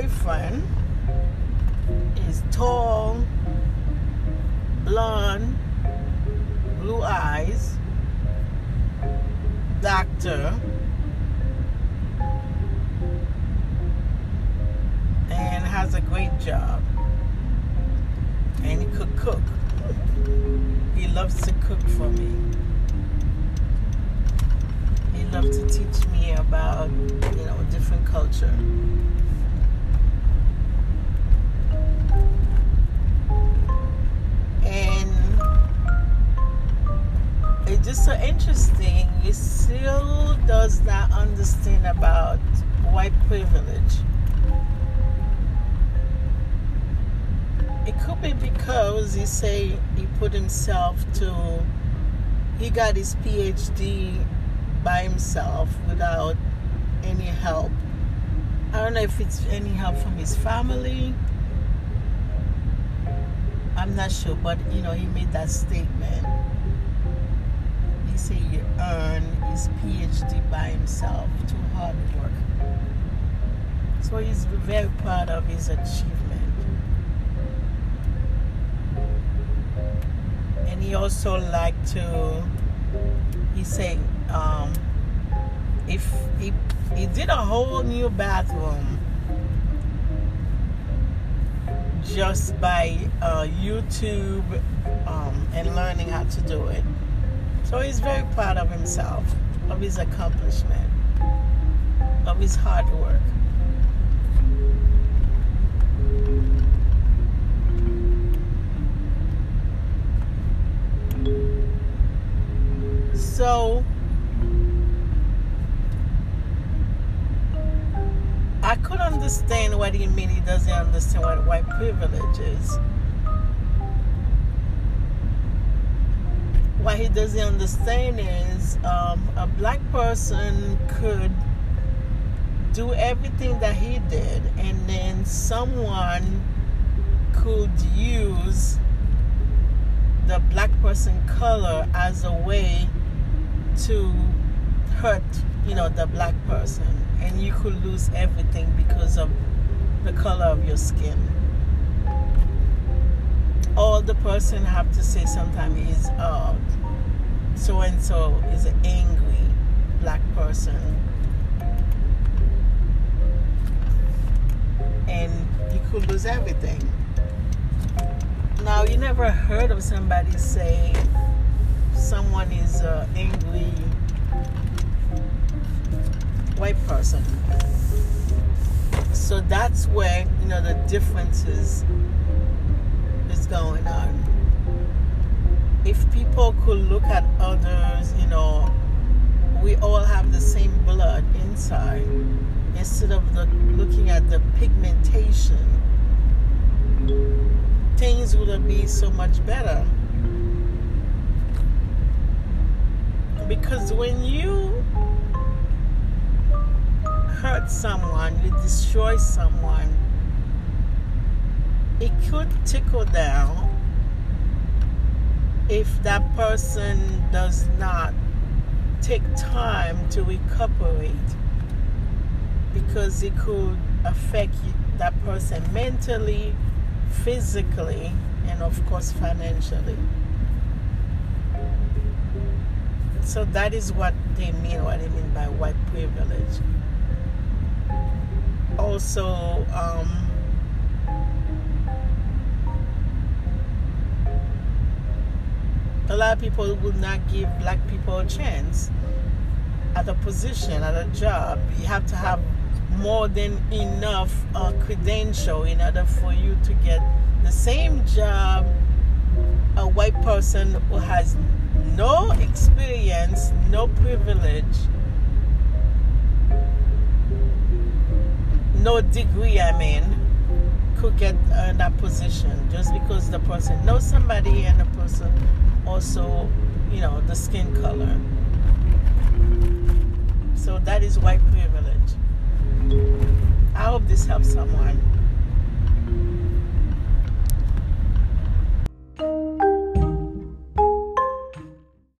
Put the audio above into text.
boyfriend is tall, blonde, blue eyes, doctor, and has a great job. And he could cook. He loves to cook for me. He loves to teach me about, you know, different culture. Interesting. He still does not understand about white privilege. It could be because he say he put himself to he got his PhD by himself without any help. I don't know if it's any help from his family. I'm not sure, but you know, he made that statement. His PhD by himself through hard work. So he's very proud of his achievement. And he also liked to, he said, um, if he, he did a whole new bathroom just by uh, YouTube um, and learning how to do it. So he's very proud of himself, of his accomplishment, of his hard work. So I could understand what he mean. He doesn't understand what white privilege is. What he doesn't understand is um, a black person could do everything that he did, and then someone could use the black person color as a way to hurt, you know, the black person and you could lose everything because of the color of your skin. All the person have to say sometimes is uh, so and so is an angry black person. And you could lose everything. Now you never heard of somebody say someone is an angry white person. So that's where you know the differences is going on. If people could look at others, you know, we all have the same blood inside. Instead of the, looking at the pigmentation, things would be so much better. Because when you hurt someone, you destroy someone, it could trickle down if that person does not take time to recuperate because it could affect that person mentally, physically, and of course financially. So that is what they mean, what they mean by white privilege also um, a lot of people would not give black people a chance at a position at a job. You have to have more than enough uh, credential in order for you to get the same job a white person who has no experience no privilege no degree, I mean, could get in that position just because the person knows somebody and the person also, you know, the skin color. So that is white privilege. I hope this helps someone.